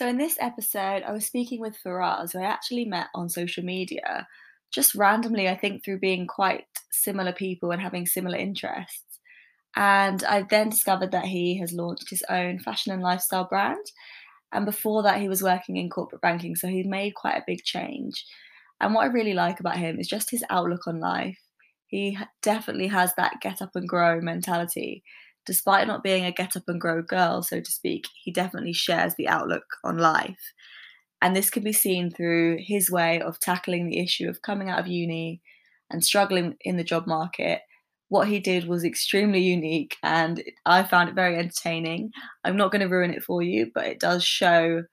So, in this episode, I was speaking with Faraz, who I actually met on social media, just randomly, I think, through being quite similar people and having similar interests. And I then discovered that he has launched his own fashion and lifestyle brand. And before that, he was working in corporate banking. So he'd made quite a big change. And what I really like about him is just his outlook on life. He definitely has that get up and grow mentality despite not being a get up and grow girl, so to speak, he definitely shares the outlook on life. And this can be seen through his way of tackling the issue of coming out of uni and struggling in the job market. What he did was extremely unique and I found it very entertaining. I'm not going to ruin it for you, but it does show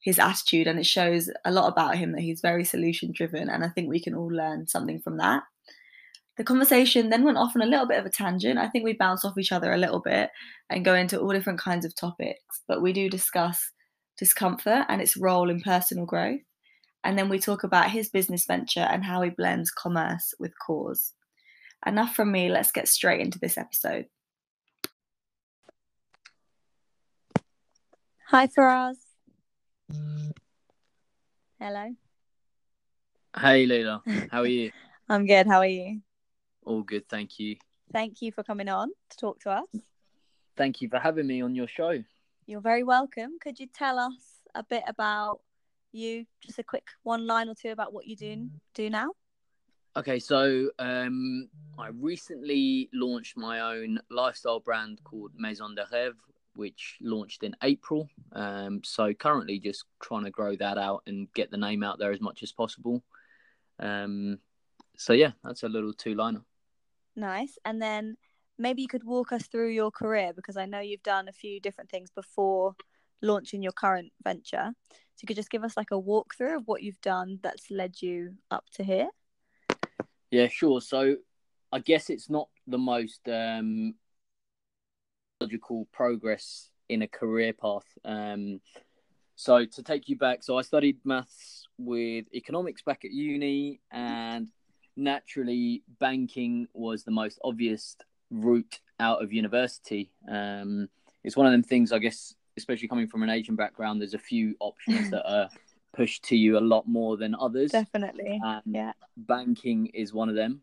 his attitude and it shows a lot about him that he's very solution driven. And I think we can all learn something from that. The conversation then went off on a little bit of a tangent. I think we bounce off each other a little bit and go into all different kinds of topics, but we do discuss discomfort and its role in personal growth. And then we talk about his business venture and how he blends commerce with cause. Enough from me, let's get straight into this episode. Hi, Faraz. Mm. Hello. Hey, Leila. How are you? I'm good. How are you? All good, thank you. Thank you for coming on to talk to us. Thank you for having me on your show. You're very welcome. Could you tell us a bit about you? Just a quick one line or two about what you do do now. Okay, so um, I recently launched my own lifestyle brand called Maison de Rêve, which launched in April. Um, so currently just trying to grow that out and get the name out there as much as possible. Um, so yeah, that's a little two liner. Nice. And then maybe you could walk us through your career because I know you've done a few different things before launching your current venture. So you could just give us like a walkthrough of what you've done that's led you up to here. Yeah, sure. So I guess it's not the most um, logical progress in a career path. Um, so to take you back, so I studied maths with economics back at uni, and naturally, banking was the most obvious route out of university. Um, it's one of them things, I guess, especially coming from an Asian background. There's a few options that are pushed to you a lot more than others. Definitely. And yeah. Banking is one of them.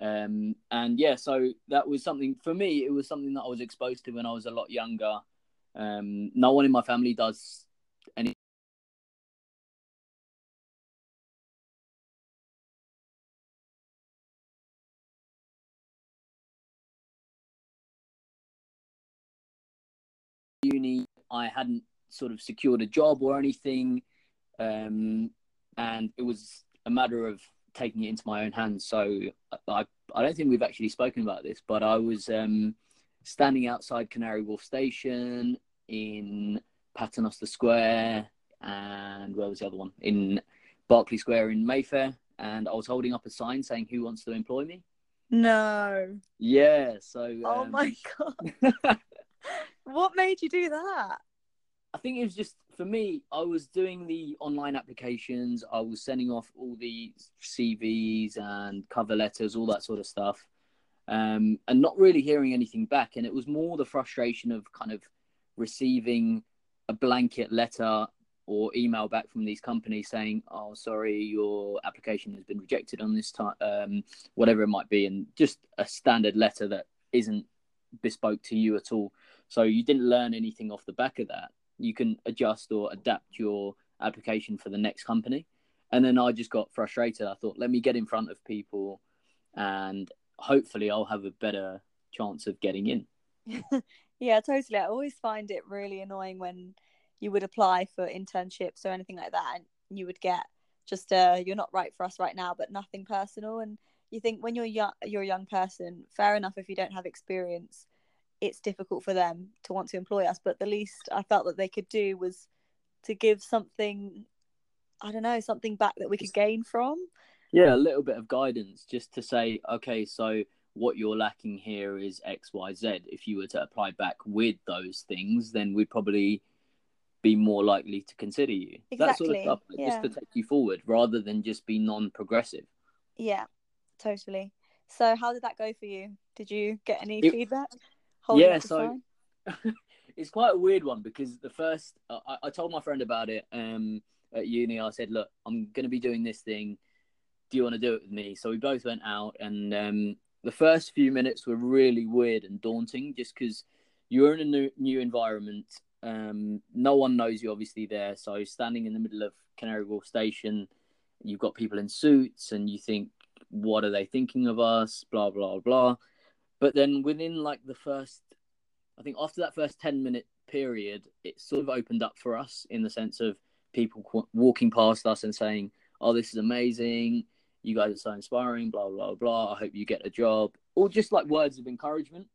Um, and yeah, so that was something for me. It was something that I was exposed to when I was a lot younger. Um, no one in my family does any I hadn't sort of secured a job or anything, um, and it was a matter of taking it into my own hands. So I, I don't think we've actually spoken about this, but I was um, standing outside Canary Wharf Station in Paternoster Square, and where was the other one? In Berkeley Square in Mayfair, and I was holding up a sign saying, "Who wants to employ me?" No. Yeah. So. Oh um... my god. what made you do that? I think it was just for me. I was doing the online applications. I was sending off all the CVs and cover letters, all that sort of stuff, um, and not really hearing anything back. And it was more the frustration of kind of receiving a blanket letter or email back from these companies saying, "Oh, sorry, your application has been rejected on this time," um, whatever it might be, and just a standard letter that isn't bespoke to you at all. So you didn't learn anything off the back of that. You can adjust or adapt your application for the next company. And then I just got frustrated. I thought, let me get in front of people and hopefully I'll have a better chance of getting in. yeah, totally. I always find it really annoying when you would apply for internships or anything like that and you would get just uh you're not right for us right now but nothing personal and you think when you're young you're a young person fair enough if you don't have experience it's difficult for them to want to employ us but the least i felt that they could do was to give something I don't know, something back that we could gain from. Yeah, a little bit of guidance just to say, okay, so what you're lacking here is X, Y, Z. If you were to apply back with those things, then we'd probably be more likely to consider you. Exactly. That sort of stuff, like, yeah. just to take you forward rather than just be non-progressive. Yeah, totally. So how did that go for you? Did you get any It- feedback? Yeah, so- it's quite a weird one because the first I, I told my friend about it um, at uni. I said, "Look, I'm going to be doing this thing. Do you want to do it with me?" So we both went out, and um, the first few minutes were really weird and daunting, just because you're in a new new environment. Um, no one knows you, obviously there. So standing in the middle of Canary Wharf Station, you've got people in suits, and you think, "What are they thinking of us?" Blah blah blah. But then within like the first I think after that first 10 minute period, it sort of opened up for us in the sense of people qu- walking past us and saying, Oh, this is amazing. You guys are so inspiring, blah, blah, blah. I hope you get a job. Or just like words of encouragement.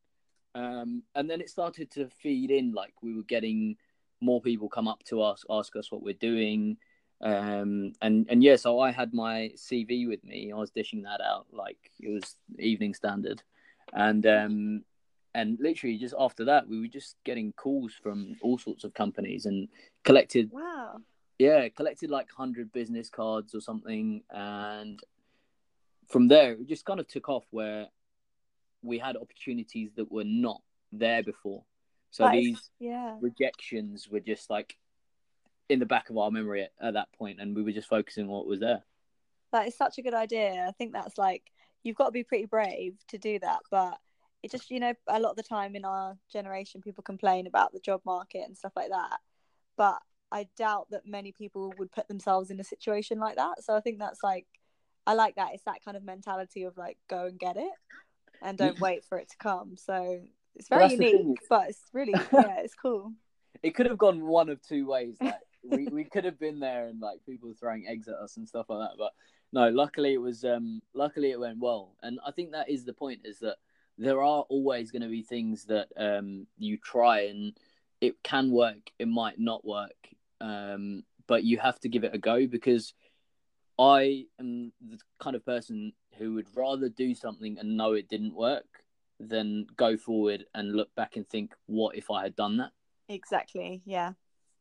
Um, and then it started to feed in, like we were getting more people come up to us, ask us what we're doing. Um, and, and yeah, so I had my CV with me. I was dishing that out like it was evening standard. And um, and literally just after that we were just getting calls from all sorts of companies and collected Wow. yeah collected like 100 business cards or something and from there it just kind of took off where we had opportunities that were not there before so That is- these Yeah. rejections were just like in the back of our memory at, at that point and we were just focusing on what was there That is such a good idea. I think that's like you've got to be pretty brave to do that, but it just you know a lot of the time in our generation people complain about the job market and stuff like that, but I doubt that many people would put themselves in a situation like that. So I think that's like I like that. It's that kind of mentality of like go and get it and don't wait for it to come. So it's very thing. unique, but it's really yeah, it's cool. it could have gone one of two ways. Like we, we could have been there and like people throwing eggs at us and stuff like that. But no, luckily it was um luckily it went well. And I think that is the point is that there are always going to be things that um you try and it can work, it might not work. Um but you have to give it a go because I am the kind of person who would rather do something and know it didn't work than go forward and look back and think, what if I had done that? Exactly. Yeah.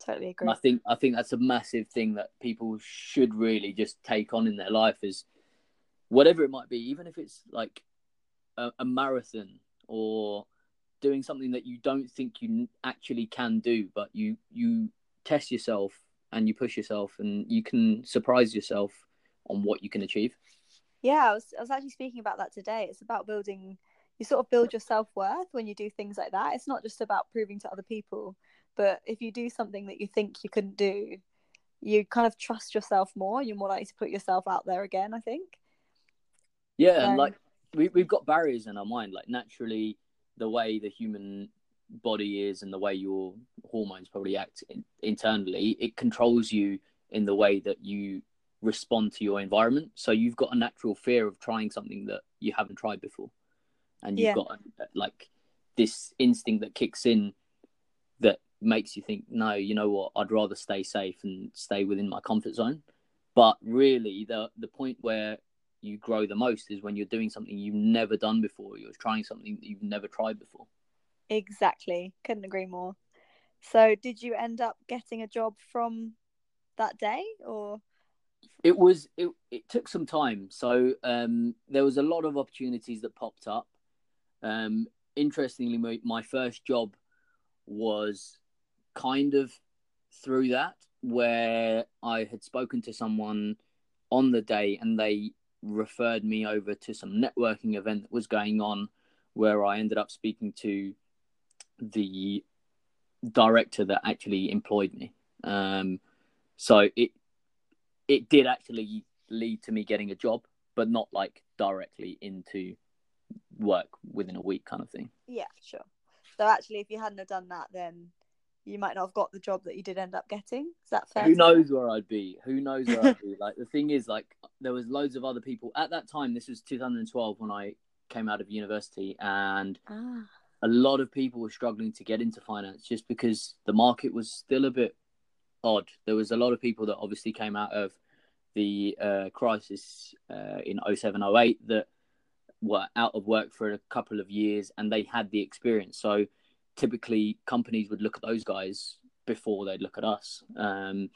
Totally agree. And I think I think that's a massive thing that people should really just take on in their life is whatever it might be, even if it's like a, a marathon or doing something that you don't think you actually can do, but you you test yourself and you push yourself and you can surprise yourself on what you can achieve. Yeah, I was I was actually speaking about that today. It's about building you sort of build your self worth when you do things like that. It's not just about proving to other people, but if you do something that you think you couldn't do, you kind of trust yourself more. You're more likely to put yourself out there again, I think. Yeah, and like we we've got barriers in our mind. Like naturally, the way the human body is and the way your hormones probably act in, internally, it controls you in the way that you respond to your environment. So you've got a natural fear of trying something that you haven't tried before, and you've Yeah. got uh, like this instinct that kicks in that makes you think, no, you know what, I'd rather stay safe and stay within my comfort zone. But really, the the point where you grow the most is when you're doing something you've never done before. You're trying something that you've never tried before. Exactly. Couldn't agree more. So, did you end up getting a job from that day or It was it, it took some time. So um, there was a lot of opportunities that popped up. Um, interestingly, my, my first job was kind of through that, where I had spoken to someone on the day, and they referred me over to some networking event that was going on, where I ended up speaking to the director that actually employed me. Um, so it it did actually lead to me getting a job, but not like directly into work within a week kind of thing. Yeah, sure. So actually, if you hadn't have done that, then you might not have got the job that you did end up getting. Is that fair? Who knows where I'd be? Who knows where I'd be? Like the thing is, like there was loads of other people at that time. This was 2012 when I came out of university, and Ah, a lot of people were struggling to get into finance just because the market was still a bit odd. There was a lot of people that obviously came out of the uh, crisis uh, in 07, 08 that were out of work for a couple of years and they had the experience. So typically companies would look at those guys before they'd look at us. Um,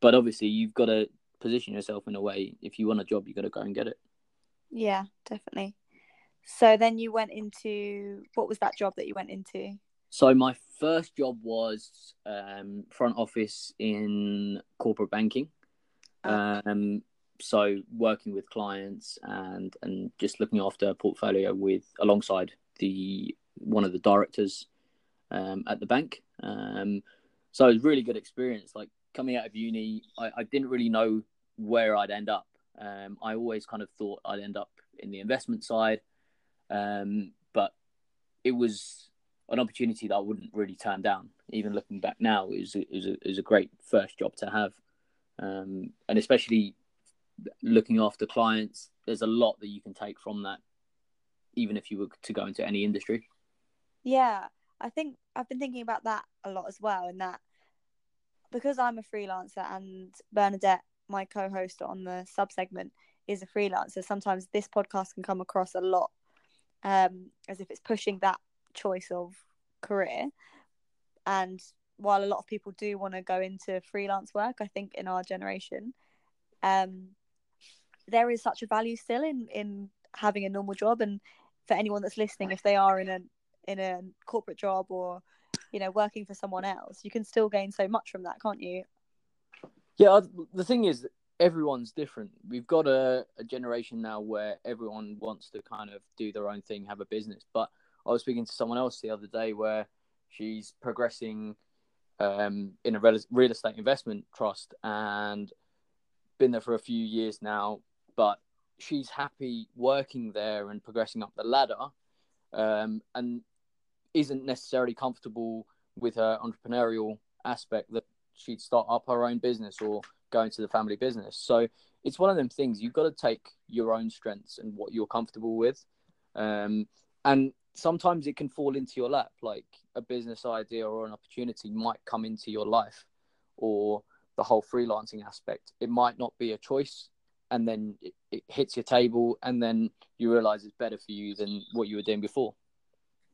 but obviously you've got to position yourself in a way. If you want a job, you've got to go and get it. Yeah, definitely. So then you went into what was that job that you went into? So my first job was um, front office in corporate banking. Oh. Um, so working with clients and and just looking after a portfolio with alongside the one of the directors um, at the bank. Um, so it was really good experience. Like coming out of uni, I, I didn't really know where I'd end up. Um, I always kind of thought I'd end up in the investment side, um, but it was an opportunity that I wouldn't really turn down. Even looking back now, it was, it was, a, it was a great first job to have, um, and especially looking after clients. There's a lot that you can take from that, even if you were to go into any industry. Yeah, I think I've been thinking about that a lot as well. In that, because I'm a freelancer and Bernadette, my co-host on the sub segment, is a freelancer. Sometimes this podcast can come across a lot um, as if it's pushing that choice of career. And while a lot of people do want to go into freelance work, I think in our generation, um, there is such a value still in in having a normal job. And for anyone that's listening, if they are in a in a corporate job or you know working for someone else, you can still gain so much from that, can't you? Yeah, the thing is, everyone's different. We've got a, a generation now where everyone wants to kind of do their own thing, have a business. But I was speaking to someone else the other day where she's progressing um, in a real estate investment trust and been there for a few years now, but she's happy working there and progressing up the ladder um, and isn't necessarily comfortable with her entrepreneurial aspect that she'd start up her own business or go into the family business. So it's one of them things you've got to take your own strengths and what you're comfortable with. Um, and sometimes it can fall into your lap, like a business idea or an opportunity might come into your life, or the whole freelancing aspect. It might not be a choice, and then it, it hits your table, and then you realize it's better for you than what you were doing before.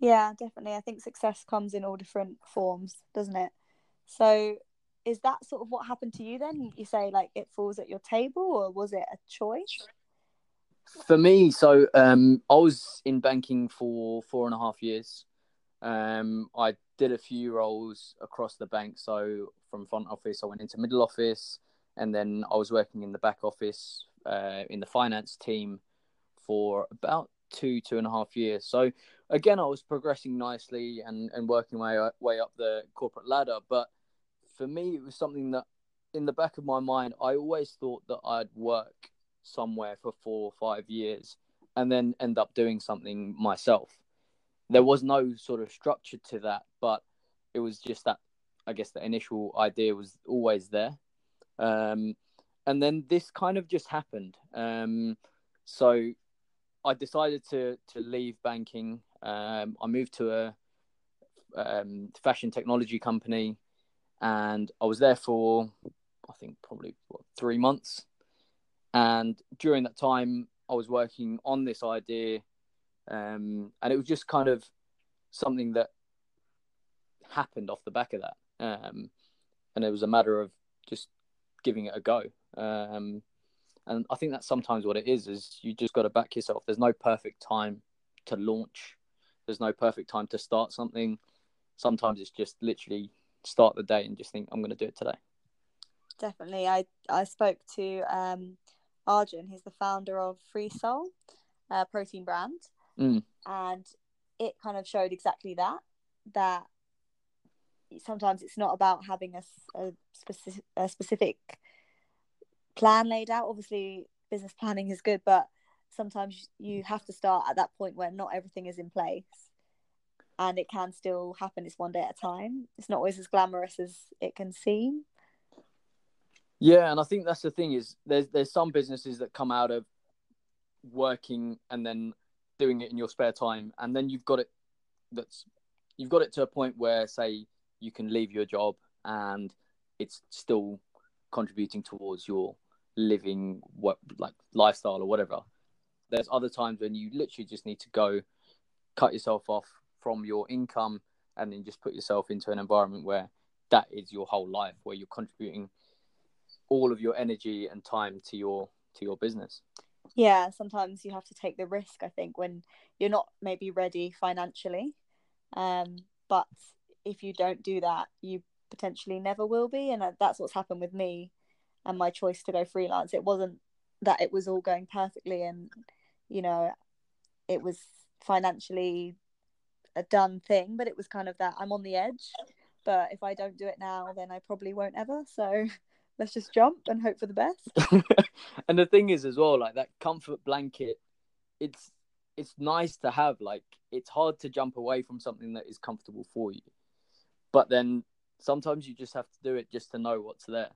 Yeah, definitely. I think success comes in all different forms, doesn't it? So is that sort of what happened to you then? You say like it falls at your table, or was it a choice? For me, so um, I was in banking for four and a half years. Um, I did a few roles across the bank. So from front office, I went into middle office, and then I was working in the back office uh, in the finance team for about two two and a half years. So again, I was progressing nicely and and working my way up the corporate ladder, but for me, it was something that in the back of my mind, I always thought that I'd work somewhere for four or five years and then end up doing something myself. There was no sort of structure to that, but it was just that I guess the initial idea was always there. Um, and then this kind of just happened. Um, so I decided to to leave banking. Um, I moved to a um, fashion technology company and I was there for I think probably what, three months. And during that time, I was working on this idea, um, and it was just kind of something that happened off the back of that. Um, and it was a matter of just giving it a go. Um, and I think that's sometimes what it is: is you just got to back yourself. There's no perfect time to launch. There's no perfect time to start something. Sometimes it's just literally start the day and just think I'm going to do it today. Definitely, I I spoke to um, Arjun. He's the founder of Free Soul, uh, protein brand, mm. and it kind of showed exactly that. That sometimes it's not about having a, a specific a specific plan laid out. Obviously, business planning is good, but sometimes you have to start at that point where not everything is in place and it can still happen. It's one day at a time. It's not always as glamorous as it can seem. Yeah, and I think that's the thing is there's there's some businesses that come out of working and then doing it in your spare time, and then you've got it that's you've got it to a point where say you can leave your job and it's still contributing towards your living what like lifestyle or whatever. There's other times when you literally just need to go cut yourself off from your income and then just put yourself into an environment where that is your whole life where you're contributing all of your energy and time to your to your business. Yeah sometimes you have to take the risk i think when you're not maybe ready financially. Um but if you don't do that you potentially never will be. And that's what's happened with me and my choice to go freelance. It wasn't that it was all going perfectly and you know it was financially a done thing but it was kind of that i'm on the edge but if i don't do it now then i probably won't ever. So let's just jump and hope for the best. And the thing is as well like that comfort blanket it's it's nice to have like it's hard to jump away from something that is comfortable for you. But then sometimes you just have to do it just to know what's there.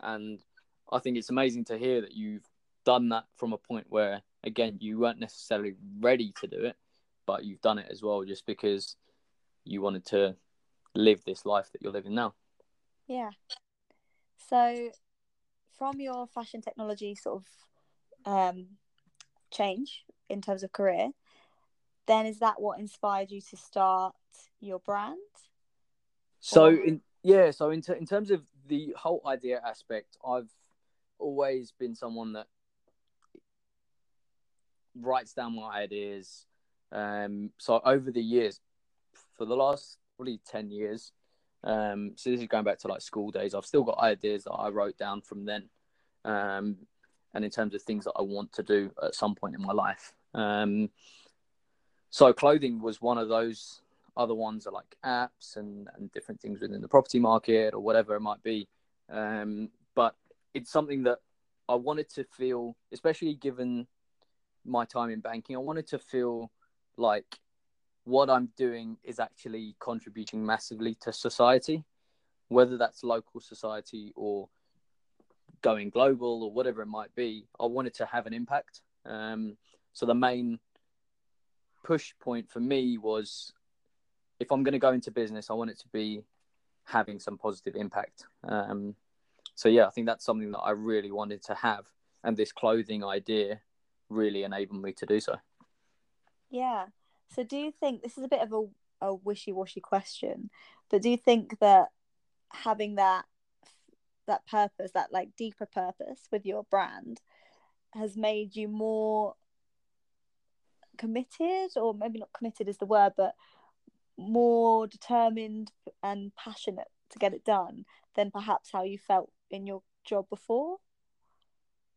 And i think it's amazing to hear that you've done that from a point where again you weren't necessarily ready to do it but you've done it as well just because you wanted to live this life that you're living now. Yeah. So from your fashion technology sort of um, change in terms of career then is that what inspired you to start your brand? So or... in yeah so in, t- in terms of the whole idea aspect i've always been someone that writes down my ideas. Um, so over the years, for the last probably ten years, um, so this is going back to like school days. I've still got ideas that I wrote down from then, um, and in terms of things that I want to do at some point in my life. Um, so clothing was one of those. Other ones are like apps and, and different things within the property market or whatever it might be. Um, but it's something that I wanted to feel, especially given my time in banking, I wanted to feel like what I'm doing is actually contributing massively to society, whether that's local society or going global or whatever it might be. I wanted to have an impact. Um, so the main push point for me was if I'm going to go into business, I want it to be having some positive impact. Um, so yeah, I think that's something that I really wanted to have, and this clothing idea really enabled me to do so. Yeah. So do you think this is a bit of a, a wishy-washy question, but do you think that having that that purpose, that like deeper purpose with your brand has made you more committed or maybe not committed is the word, but more determined and passionate to get it done than perhaps how you felt in your job before?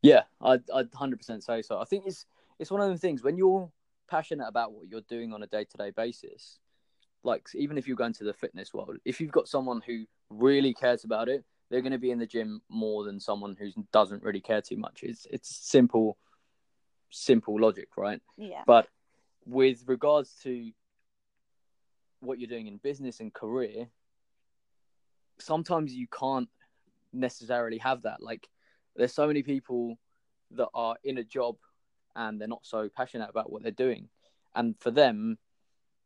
Yeah, I'd, I'd 100% say so. I think it's it's one of the things when you're passionate about what you're doing on a day to day basis, like even if you go into the fitness world, if you've got someone who really cares about it, they're going to be in the gym more than someone who doesn't really care too much. It's it's simple, simple logic, right? Yeah. But with regards to what you're doing in business and career, sometimes you can't necessarily have that. Like there's so many people that are in a job and they're not so passionate about what they're doing. And for them,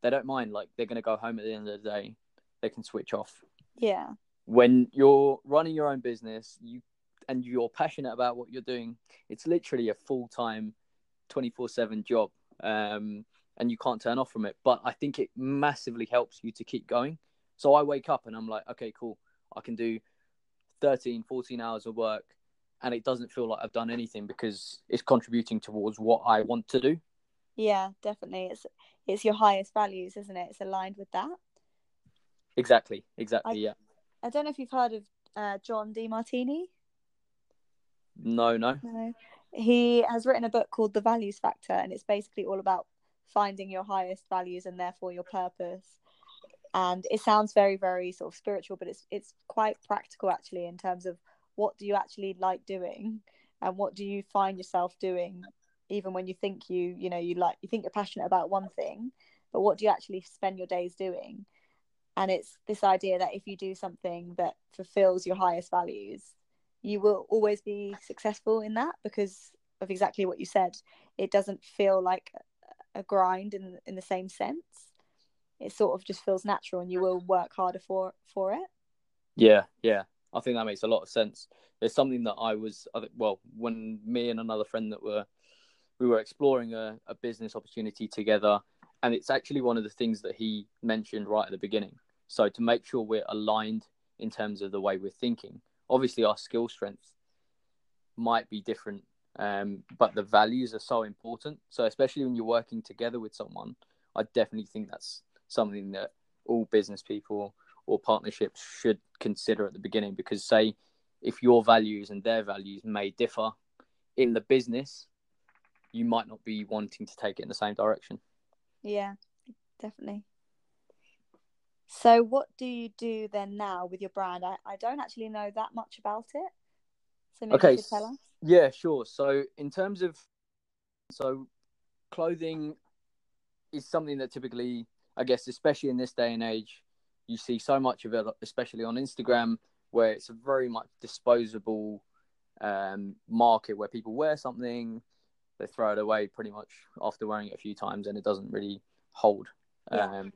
they don't mind. Like they're going to go home at the end of the day, they can switch off. Yeah. When you're running your own business, you and you're passionate about what you're doing, it's literally a full time, twenty four seven job, um, and you can't turn off from it. But I think it massively helps you to keep going. So I wake up and I'm like, okay, cool, I can do 13, 14 hours of work and it doesn't feel like I've done anything because it's contributing towards what I want to do. Yeah, definitely. It's it's your highest values, isn't it? It's aligned with that. Exactly. Exactly. I, yeah. I don't know if you've heard of uh, John Demartini. No, no. No. He has written a book called The Values Factor, and it's basically all about finding your highest values and therefore your purpose. And it sounds very, very sort of spiritual, but it's it's quite practical actually in terms of what do you actually like doing? And what do you find yourself doing even when you think you you know you like you think you're passionate about one thing but what do you actually spend your days doing? And it's this idea that if you do something that fulfills your highest values you will always be successful in that because of exactly what you said. It doesn't feel like a grind in in the same sense. It sort of just feels natural and you will work harder for for it. Yeah yeah I think that makes a lot of sense. There's something that I was well when me and another friend that were we were exploring a, a business opportunity together, and it's actually one of the things that he mentioned right at the beginning. So to make sure we're aligned in terms of the way we're thinking, obviously our skill strengths might be different, um, but the values are so important. So especially when you're working together with someone, I definitely think that's something that all business people or partnerships should consider at the beginning because say if your values and their values may differ in the business you might not be wanting to take it in the same direction. Yeah definitely. So what do you do then now with your brand? I, I don't actually know that much about it so maybe okay you could tell us. yeah sure. So in terms of so clothing is something that typically i guess especially in this day and age you see so much of it, especially on Instagram, where it's a very much disposable um, market where people wear something, they throw it away pretty much after wearing it a few times, and it doesn't really hold. Yeah. Um,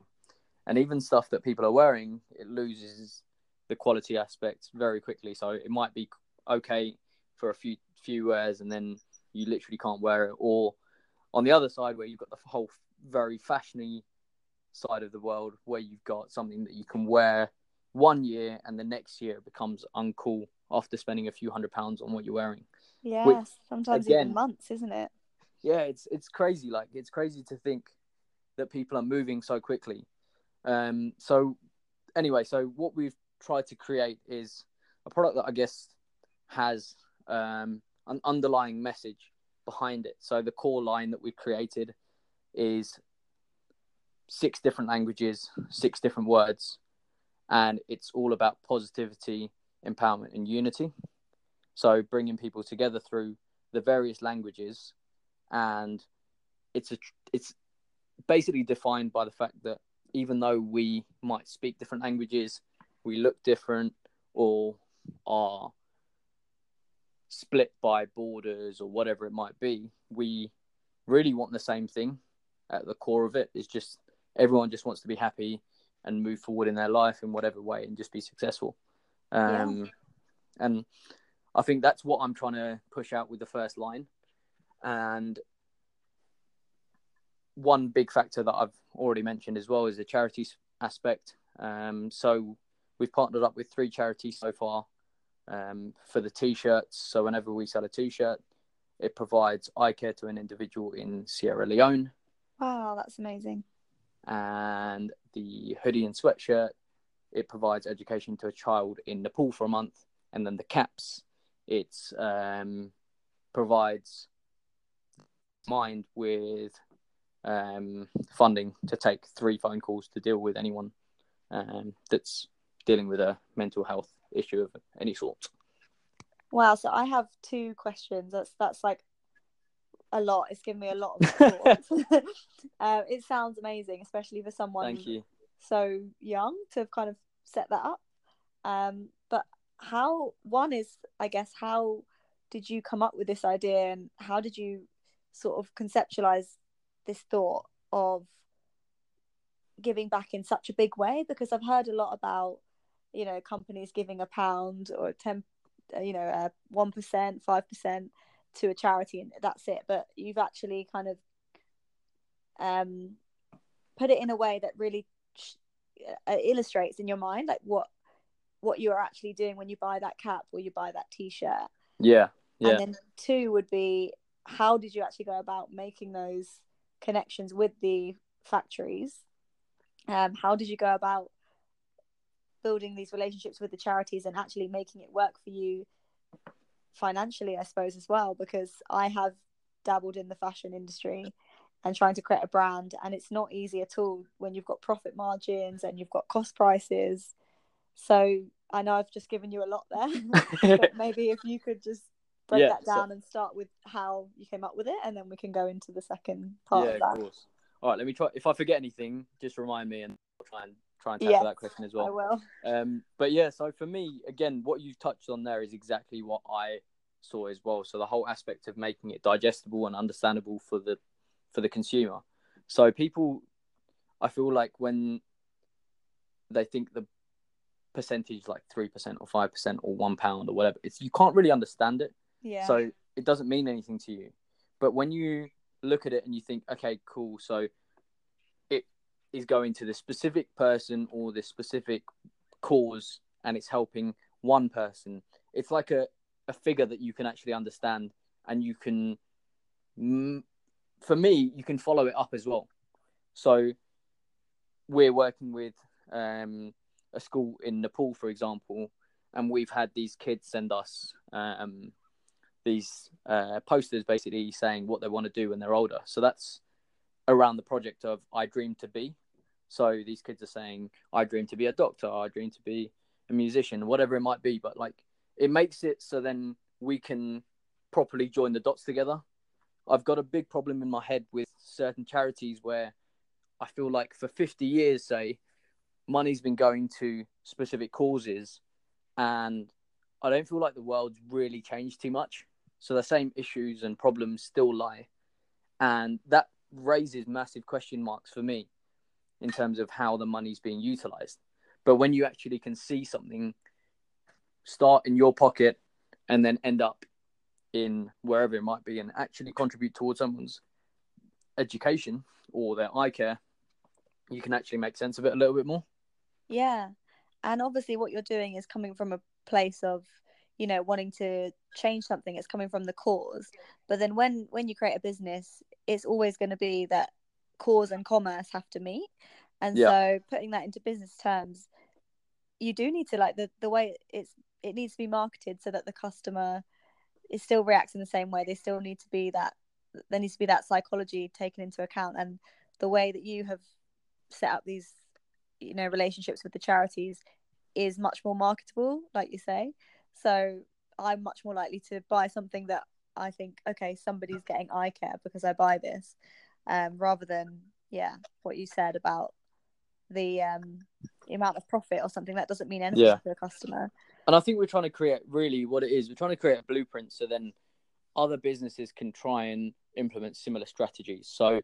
and even stuff that people are wearing, it loses the quality aspect very quickly. So it might be okay for a few few wears, and then you literally can't wear it. Or on the other side, where you've got the whole very fashiony side of the world where you've got something that you can wear one year and the next year it becomes uncool after spending a few hundred pounds on what you're wearing. Yeah, Which, sometimes again, even months, isn't it? Yeah, it's it's crazy. Like it's crazy to think that people are moving so quickly. Um, so anyway, so what we've tried to create is a product that I guess has um, an underlying message behind it. So the core line that we've created is six different languages, six different words, and it's all about positivity, empowerment, and unity. So bringing people together through the various languages, and it's a it's basically defined by the fact that even though we might speak different languages, we look different, or are split by borders or whatever it might be, we really want the same thing at the core of it. Is just everyone just wants to be happy and move forward in their life in whatever way and just be successful. Um, yeah. And I think that's what I'm trying to push out with the first line. And one big factor that I've already mentioned as well is the charity aspect. Um, so we've partnered up with three charities so far um, for the t-shirts. So whenever we sell a t-shirt, it provides eye care to an individual in Sierra Leone. Wow, that's amazing and the hoodie and sweatshirt it provides education to a child in Nepal for a month, and then the caps it um, provides mind with um, funding to take three phone calls to deal with anyone um, that's dealing with a mental health issue of any sort. Wow, so I have two questions. That's that's like a lot. It's given me a lot of thoughts. uh, it sounds amazing, especially for someone Thank you. so young to have kind of set that up. Um, but how one is, I guess, how did you come up with this idea, and how did you sort of conceptualize this thought of giving back in such a big way? Because I've heard a lot about, you know, companies giving a pound or ten, you know, one percent, five percent to a charity and that's it. But you've actually kind of um put it in a way that really uh, illustrates in your mind like what what you're actually doing when you buy that cap or you buy that t-shirt. Yeah yeah. And then two would be how did you actually go about making those connections with the factories? Um how did you go about building these relationships with the charities and actually making it work for you financially, I suppose, as well, because I have dabbled in the fashion industry and trying to create a brand, and it's not easy at all when you've got profit margins and you've got cost prices. So I know I've just given you a lot there, but maybe if you could just break yeah, that down so... and start with how you came up with it, and then we can go into the second part yeah, of that. Of course. All right, let me try. If I forget anything, just remind me, and I'll try and try and tackle yes, that question as well. I will. Um, but yeah, so for me, again, what you've touched on there is exactly what I saw as well. So the whole aspect of making it digestible and understandable for the for the consumer. So people, I feel like when they think the percentage like three percent or five percent or one pound or whatever. It's you can't really understand it. Yeah. So it doesn't mean anything to you. But when you look at it and you think, okay, cool, so is going to this specific person or this specific cause and it's helping one person, it's like a, a figure that you can actually understand and you can, for me, you can follow it up as well. So we're working with um, a school in Nepal, for example, and we've had these kids send us um, these uh, posters basically saying what they want to do when they're older. So that's around the project of I dream to be. So these kids are saying I dream to be a doctor, I dream to be a musician, whatever it might be. But like it makes it so then we can properly join the dots together. I've got a big problem in my head with certain charities where I feel like for 50 years, say, money's been going to specific causes and I don't feel like the world's really changed too much. So the same issues and problems still lie. And that raises massive question marks for me in terms of how the money's being utilized. But when you actually can see something start in your pocket and then end up in wherever it might be and actually contribute towards someone's education or their eye care, you can actually make sense of it a little bit more. Yeah. And obviously, what you're doing is coming from a place of you know wanting to change something it's coming from the cause. But then when when you create a business it's always going to be that cause and commerce have to meet. And yeah. so putting that into business terms you do need to like the the way it's it needs to be marketed so that the customer is still reacts in the same way. They still need to be that there needs to be that psychology taken into account and the way that you have set up these you know relationships with the charities is much more marketable like you say so I'm much more likely to buy something that I think, okay, somebody's getting eye care because I buy this, um, rather than yeah, what you said about the um the amount of profit or something that doesn't mean anything yeah. to the customer. And I think we're trying to create really what it is. We're trying to create a blueprint so then other businesses can try and implement similar strategies. So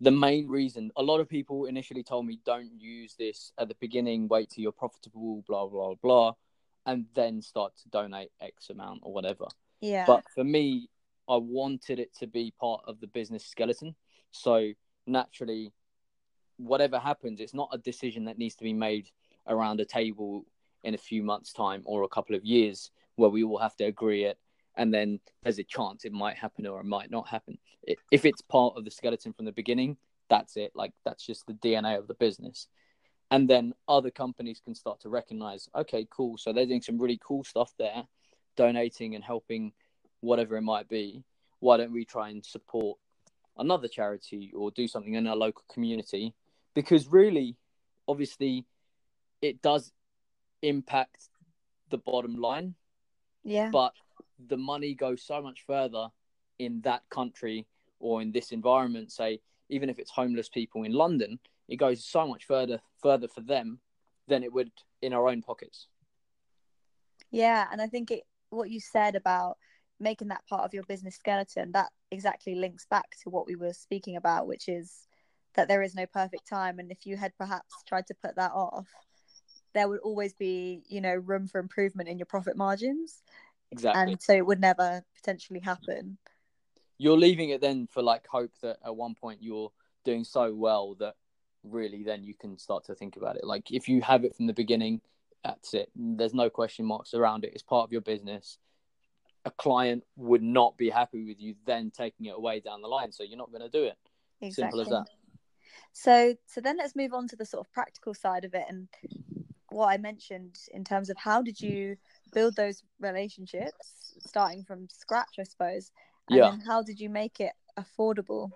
the main reason a lot of people initially told me don't use this at the beginning, wait till you're profitable, blah blah blah and then start to donate X amount or whatever. Yeah. But for me, I wanted it to be part of the business skeleton. So naturally, whatever happens, it's not a decision that needs to be made around a table in a few months' time or a couple of years where we all have to agree it. And then there's a chance it might happen or it might not happen. If it's part of the skeleton from the beginning, that's it. Like, that's just the DNA of the business and then other companies can start to recognize okay cool. So they're doing some really cool stuff there donating and helping whatever it might be. Why don't we try and support another charity or do something in our local community? Because really obviously it does impact the bottom line. Yeah. But the money goes so much further in that country or in this environment say even if it's homeless people in london it goes so much further further for them than it would in our own pockets. Yeah, and I think it what you said about making that part of your business skeleton that exactly links back to what we were speaking about, which is that there is no perfect time, and if you had perhaps tried to put that off, there would always be you know room for improvement in your profit margins. Exactly. And so it would never potentially happen. You're leaving it then for like hope that at one point you're doing so well that really then you can start to think about it. Like if you have it from the beginning, that's it. There's no question marks around it. It's part of your business. A client would not be happy with you then taking it away down the line, so you're not going to do it. Exactly. Simple as that. So, so then let's move on to the sort of practical side of it and what I mentioned in terms of how did you build those relationships, starting from scratch, I suppose. And yeah. how did you make it affordable?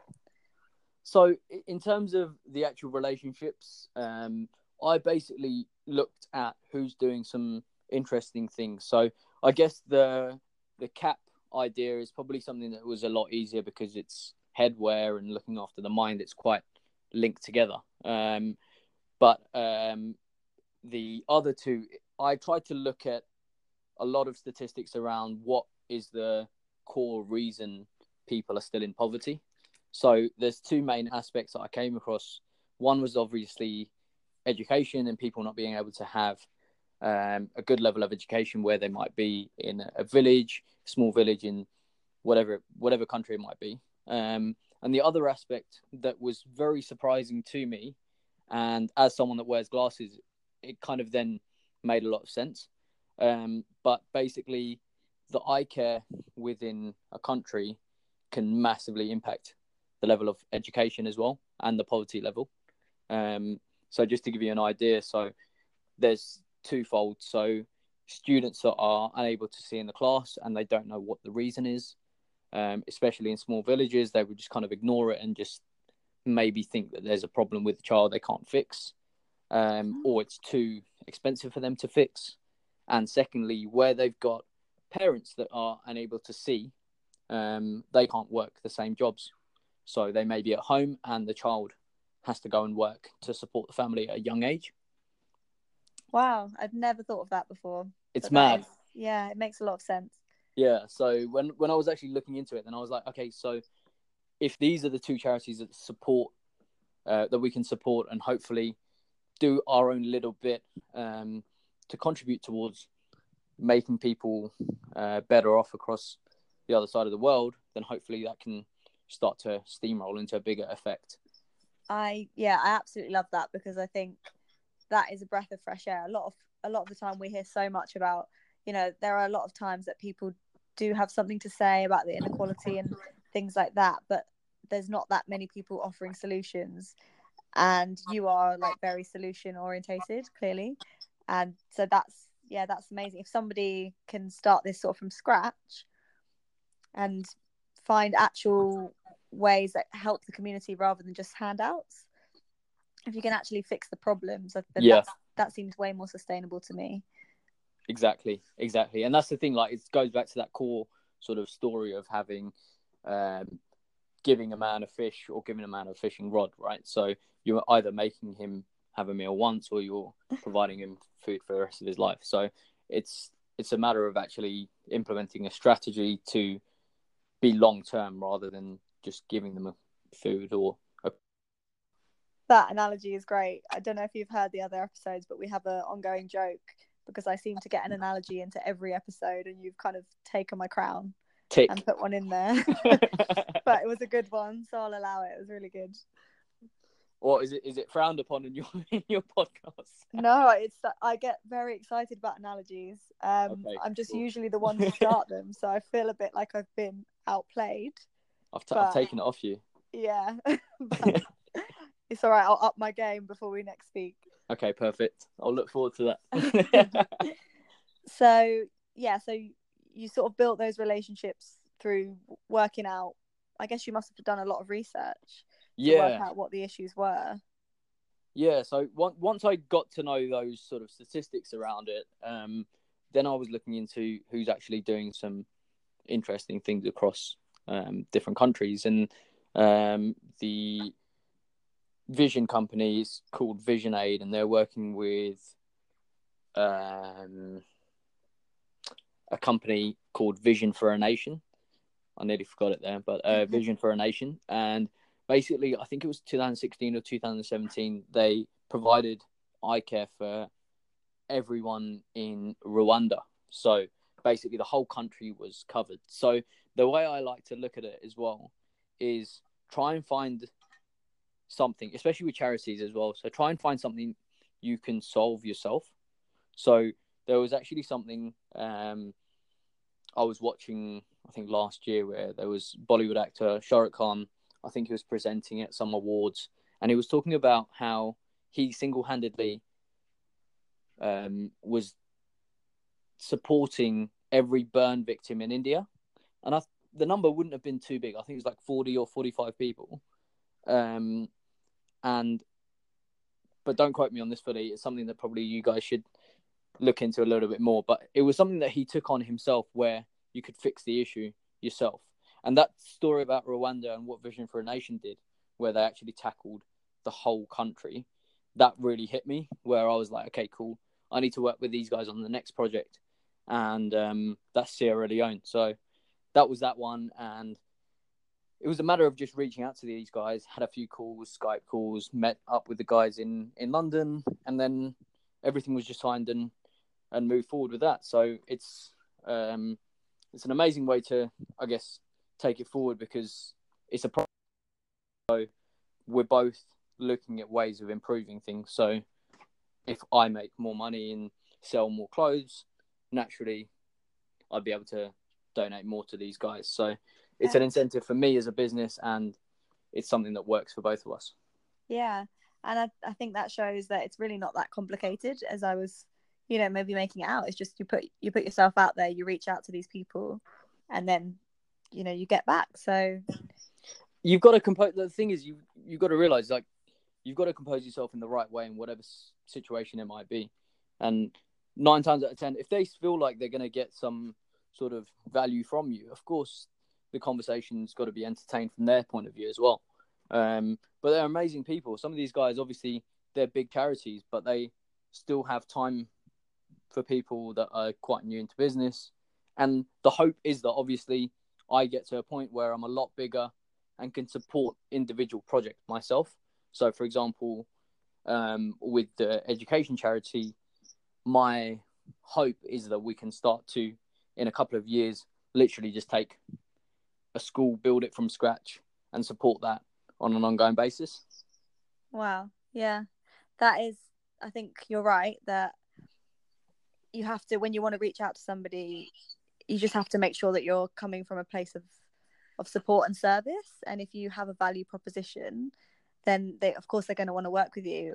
So, in terms of the actual relationships, um, I basically looked at who's doing some interesting things. So, I guess the the cap idea is probably something that was a lot easier because it's headwear and looking after the mind. It's quite linked together. Um, but um, the other two, I tried to look at a lot of statistics around what is the core reason people are still in poverty. So there's two main aspects that I came across. One was obviously education and people not being able to have um, a good level of education where they might be in a village, small village in whatever whatever country it might be. Um, and the other aspect that was very surprising to me, and as someone that wears glasses, it kind of then made a lot of sense. Um, but basically, the eye care within a country can massively impact the level of education as well and the poverty level. Um, so just to give you an idea, so there's twofold. So students that are unable to see in the class and they don't know what the reason is, um, especially in small villages, they would just kind of ignore it and just maybe think that there's a problem with the child they can't fix, um, or it's too expensive for them to fix. And secondly, where they've got parents that are unable to see, um, they can't work the same jobs. So they may be at home and the child has to go and work to support the family at a young age. Wow, I've never thought of that before. It's mad. Is, yeah, it makes a lot of sense. Yeah, so when when I was actually looking into it, then I was like, okay, so if these are the two charities that support uh, that we can support and hopefully do our own little bit um, to contribute towards making people uh, better off across the other side of the world, then hopefully that can start to steamroll into a bigger effect. I yeah, I absolutely love that because I think that is a breath of fresh air. A lot of a lot of the time we hear so much about, you know, there are a lot of times that people do have something to say about the inequality and things like that, but there's not that many people offering solutions. And you are like very solution orientated, clearly. And so that's yeah, that's amazing. If somebody can start this sort of from scratch and find actual ways that help the community rather than just handouts, if you can actually fix the problems, then yeah. that seems way more sustainable to me. Exactly, exactly, and that's the thing. Like, it goes back to that core sort of story of having, um, giving a man a fish or giving a man a fishing rod, right? So you're either making him have a meal once or you're providing him food for the rest of his life. So it's it's a matter of actually implementing a strategy to be long term rather than just giving them a food or a... that analogy is great. I don't know if you've heard the other episodes, but we have an ongoing joke because I seem to get an analogy into every episode, and you've kind of taken my crown Tick. and put one in there. but it was a good one, so I'll allow it. It was really good. What is it? Is it frowned upon in your in your podcast? No, it's I get very excited about analogies. Um, okay, I'm just cool. usually the one to start them, so I feel a bit like I've been outplayed. I've, t- I've taken it off you. Yeah, it's all right. I'll up my game before we next speak. Okay, perfect. I'll look forward to that. so yeah, so you sort of built those relationships through working out. I guess you must have done a lot of research yeah. work out what the issues were. Yeah, so once I got to know those sort of statistics around it, um, then I was looking into who's actually doing some interesting things across um, different countries, and um, the Vision company is called Vision Aid, and they're working with um, a company called Vision for a Nation. I nearly forgot it there, but uh, mm-hmm. Vision for a Nation, and basically, I think it was 2016 or 2017, they provided eye care for everyone in Rwanda. So basically, the whole country was covered. So the way I like to look at it as well is try and find something, especially with charities as well. So try and find something you can solve yourself. So there was actually something um, I was watching, I think last year, where there was Bollywood actor Shah Rukh Khan I think he was presenting at some awards, and he was talking about how he single-handedly um, was supporting every burn victim in India, and I, the number wouldn't have been too big. I think it was like forty or forty-five people, um, and but don't quote me on this fully. It's something that probably you guys should look into a little bit more. But it was something that he took on himself, where you could fix the issue yourself. And that story about Rwanda and what Vision for a Nation did, where they actually tackled the whole country, that really hit me. Where I was like, okay, cool. I need to work with these guys on the next project, and um, that's Sierra Leone. So that was that one, and it was a matter of just reaching out to these guys. Had a few calls, Skype calls, met up with the guys in in London, and then everything was just signed and and move forward with that. So it's um, it's an amazing way to, I guess, take it forward because it's a pro- so we're both looking at ways of improving things. So if I make more money and sell more clothes, naturally I'd be able to donate more to these guys. So it's an incentive for me as a business and it's something that works for both of us. Yeah. And I, I think that shows that it's really not that complicated as I was, you know, maybe making it out. It's just you put you put yourself out there, you reach out to these people and then, you know, you get back. So you've got to compose the thing is you you've got to realize like you've got to compose yourself in the right way in whatever situation it might be. And nine times out of ten, if they feel like they're going to get some sort of value from you, of course, the conversation's got to be entertained from their point of view as well. Um, but they're amazing people. Some of these guys, obviously, they're big charities, but they still have time for people that are quite new into business. And the hope is that obviously I get to a point where I'm a lot bigger and can support individual projects myself. So, for example, um, with the education charity, my hope is that we can start to, in a couple of years, literally just take a school, build it from scratch, and support that on an ongoing basis. Wow. Yeah. That is, I think you're right that you have to, when you want to reach out to somebody, you just have to make sure that you're coming from a place of, of support and service. And if you have a value proposition, then they, of course, they're going to want to work with you.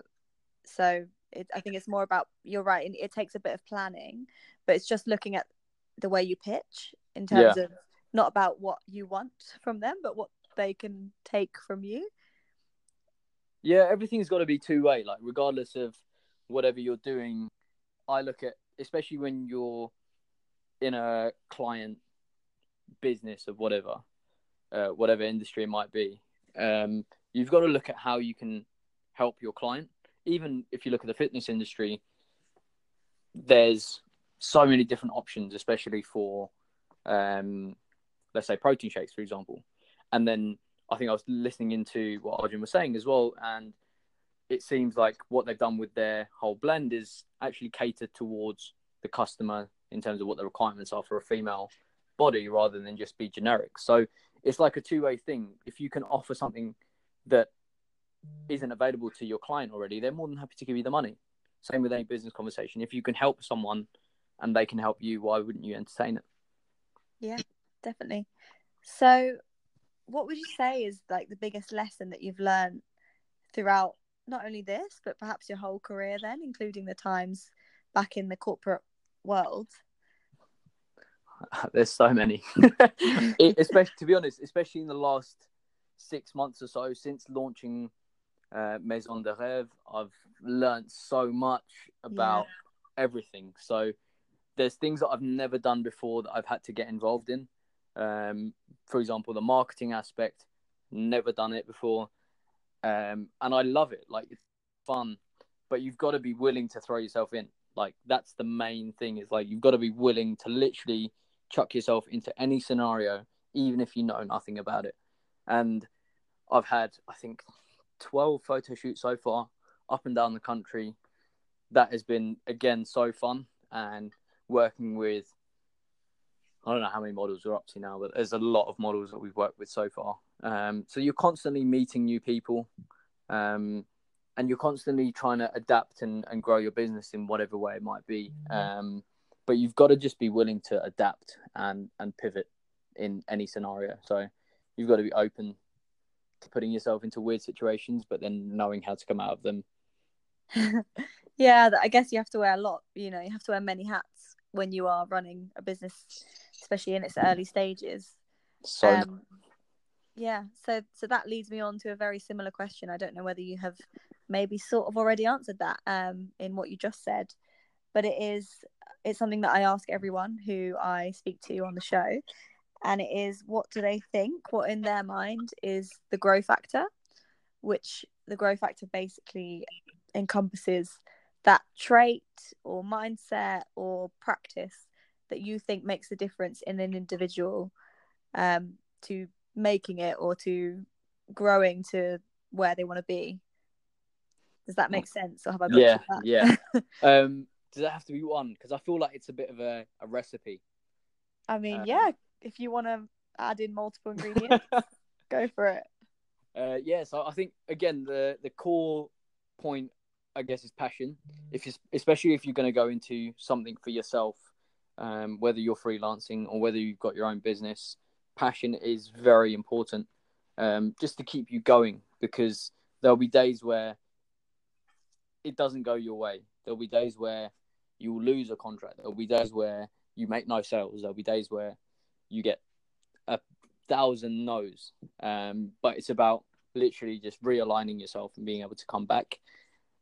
So it, I think it's more about, you're right. It takes a bit of planning, but it's just looking at the way you pitch in terms yeah. of not about what you want from them, but what they can take from you. Yeah, everything's got to be two way. Like regardless of whatever you're doing, I look at especially when you're in a client business of whatever, uh, whatever industry it might be. Um, you've got to look at how you can help your client. Even if you look at the fitness industry, there's so many different options, especially for, um, let's say, protein shakes, for example. And then I think I was listening into what Arjun was saying as well, and it seems like what they've done with their whole blend is actually catered towards the customer in terms of what the requirements are for a female body rather than just be generic. So it's like a two way thing. If you can offer something that isn't available to your client already, they're more than happy to give you the money. Same with any business conversation. If you can help someone and they can help you, why wouldn't you entertain it? Yeah, definitely. So what would you say is like the biggest lesson that you've learned throughout not only this but perhaps your whole career then including the times back in the corporate world there's so many it, especially to be honest especially in the last six months or so since launching uh, maison de rêve i've learned so much about yeah. everything so there's things that i've never done before that i've had to get involved in um, for example, the marketing aspect, never done it before, um, and I love it. Like it's fun, but you've got to be willing to throw yourself in. Like that's the main thing. Is like you've got to be willing to literally chuck yourself into any scenario, even if you know nothing about it. And I've had, I think, twelve photo shoots so far, up and down the country. That has been again so fun and working with I don't know how many models we're up to now, but there's a lot of models that we've worked with so far. Um, so you're constantly meeting new people, um, and you're constantly trying to adapt and, and grow your business in whatever way it might be. Mm-hmm. Um, but you've got to just be willing to adapt and and pivot in any scenario. So you've got to be open to putting yourself into weird situations, but then knowing how to come out of them. yeah, I guess you have to wear a lot. You know, you have to wear many hats when you are running a business especially in its early stages. So um, yeah, so so that leads me on to a very similar question. I don't know whether you have maybe sort of already answered that um, in what you just said, but it is it's something that I ask everyone who I speak to on the show, and it is what do they think? What in their mind is the growth factor, which the growth factor basically encompasses that trait or mindset or practice that you think makes a difference in an individual um, to making it or to growing to where they want to be. Does that make sense? Or have I yeah, yeah. um, does it have to be one? Because I feel like it's a bit of a, a recipe. I mean, Um, yeah, if you want to add in multiple ingredients, go for it. Uh, yeah, so I think again the the core point, I guess, is passion. If you, especially if you're going to go into something for yourself, um, whether you're freelancing or whether you've got your own business, passion is very important. Um, just to keep you going, because there'll be days where it doesn't go your way. There'll be days where you lose a contract. There'll be days where you make no sales. There'll be days where you get a thousand no's. Um, but it's about literally just realigning yourself and being able to come back.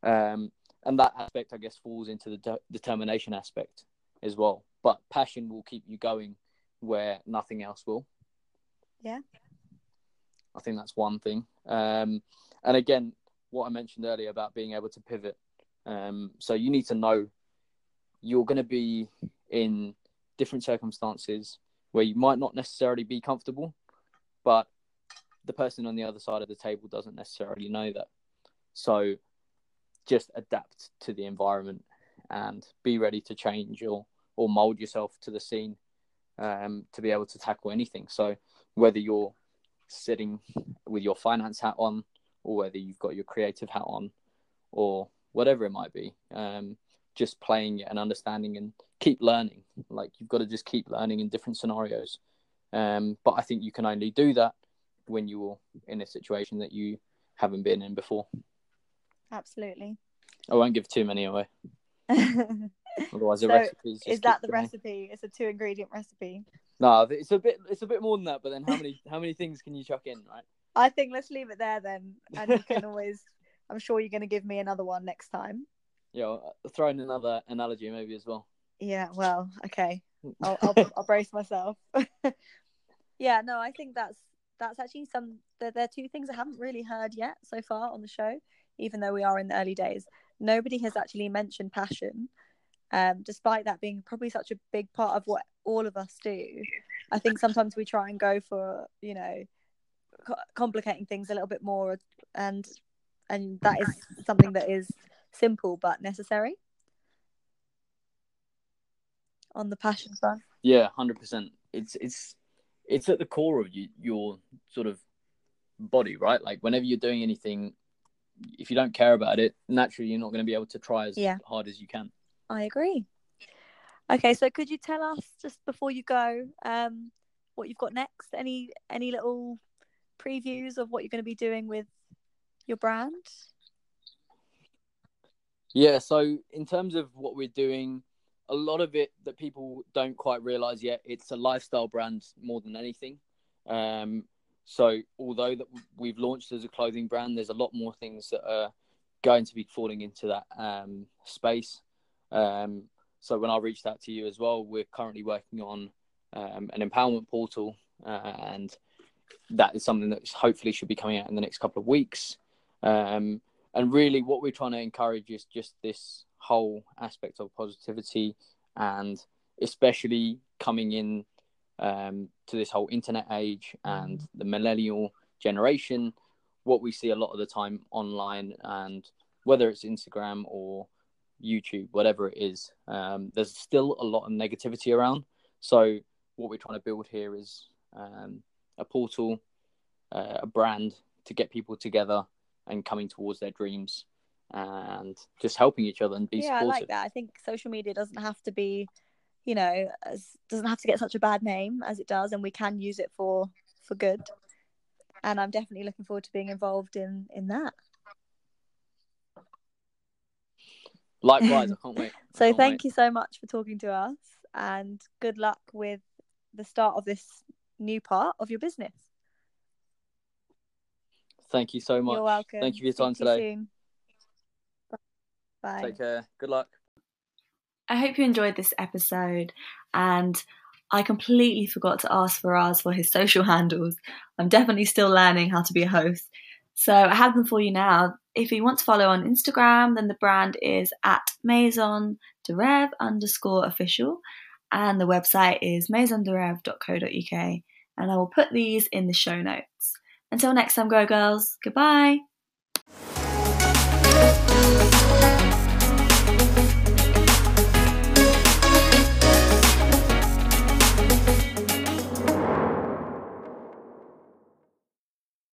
Um, and that aspect, I guess, falls into the de- determination aspect as well. But passion will keep you going where nothing else will. Yeah. I think that's one thing. Um, and again, what I mentioned earlier about being able to pivot. Um, so you need to know you're going to be in different circumstances where you might not necessarily be comfortable, but the person on the other side of the table doesn't necessarily know that. So just adapt to the environment and be ready to change or, or mold yourself to the scene um, to be able to tackle anything. So whether you're sitting with your finance hat on or whether you've got your creative hat on or whatever it might be, um, just playing and understanding and keep learning. Like you've got to just keep learning in different scenarios. Um, but I think you can only do that when you're in a situation that you haven't been in before. Absolutely. I won't give too many away. Otherwise, the So, recipes. just Is that the going. recipe? It's a two ingredient recipe. No, it's a bit. It's a bit more than that. But then, how many how many things can you chuck in, right? I think let's leave it there then, and you can always. I'm sure you're going to give me another one next time. Yeah, I'll throw in another analogy maybe as well. Yeah. Well. Okay. I'll I'll, I'll brace myself. yeah. No, I think that's that's actually some. There, there are two things I haven't really heard yet so far on the show, even though we are in the early days. Nobody has actually mentioned passion, um, despite that being probably such a big part of what all of us do. I think sometimes we try and go for you know co- complicating things a little bit more, and and that is something that is simple but necessary. On the passion front. Yeah, hundred percent. It's it's it's at the core of you, your sort of body, right? Like whenever you're doing anything, if you don't care about it, naturally you're not going to be able to try as Yeah. hard as you can. I agree. Okay, so could you tell us just before you go, um, what you've got next? Any any little previews of what you're going to be doing with your brand? Yeah, so in terms of what we're doing, a lot of it that people don't quite realize yet, it's a lifestyle brand more than anything. Um, so although that we've launched as a clothing brand, there's a lot more things that are going to be falling into that um, space. Um, so when I reached out to you as well, we're currently working on um, an empowerment portal, uh, and that is something that hopefully should be coming out in the next couple of weeks. Um, and really what we're trying to encourage is just this whole aspect of positivity and especially coming in um, to this whole internet age and the millennial generation what we see a lot of the time online and whether it's instagram or youtube whatever it is um, there's still a lot of negativity around so what we're trying to build here is um, a portal uh, a brand to get people together and coming towards their dreams and just helping each other and be yeah, I supportive. like that. I think social media doesn't have to be, you know, as, doesn't have to get such a bad name as it does, and we can use it for for good. And I'm definitely looking forward to being involved in in that. Likewise, I can't wait. I So can't thank wait. you so much for talking to us, and good luck with the start of this new part of your business. Thank you so much. You're welcome. Thank you for your Speak time you today. soon. Bye. Take care. Good luck. I hope you enjoyed this episode and I completely forgot to ask Faraz for his social handles. I'm definitely still learning how to be a host. So I have them for you now. If you want to follow on Instagram, then the brand is at maison de rev underscore official and the website is maisonderev.co.uk and I will put these in the show notes. Until next time, Grow Girls, goodbye.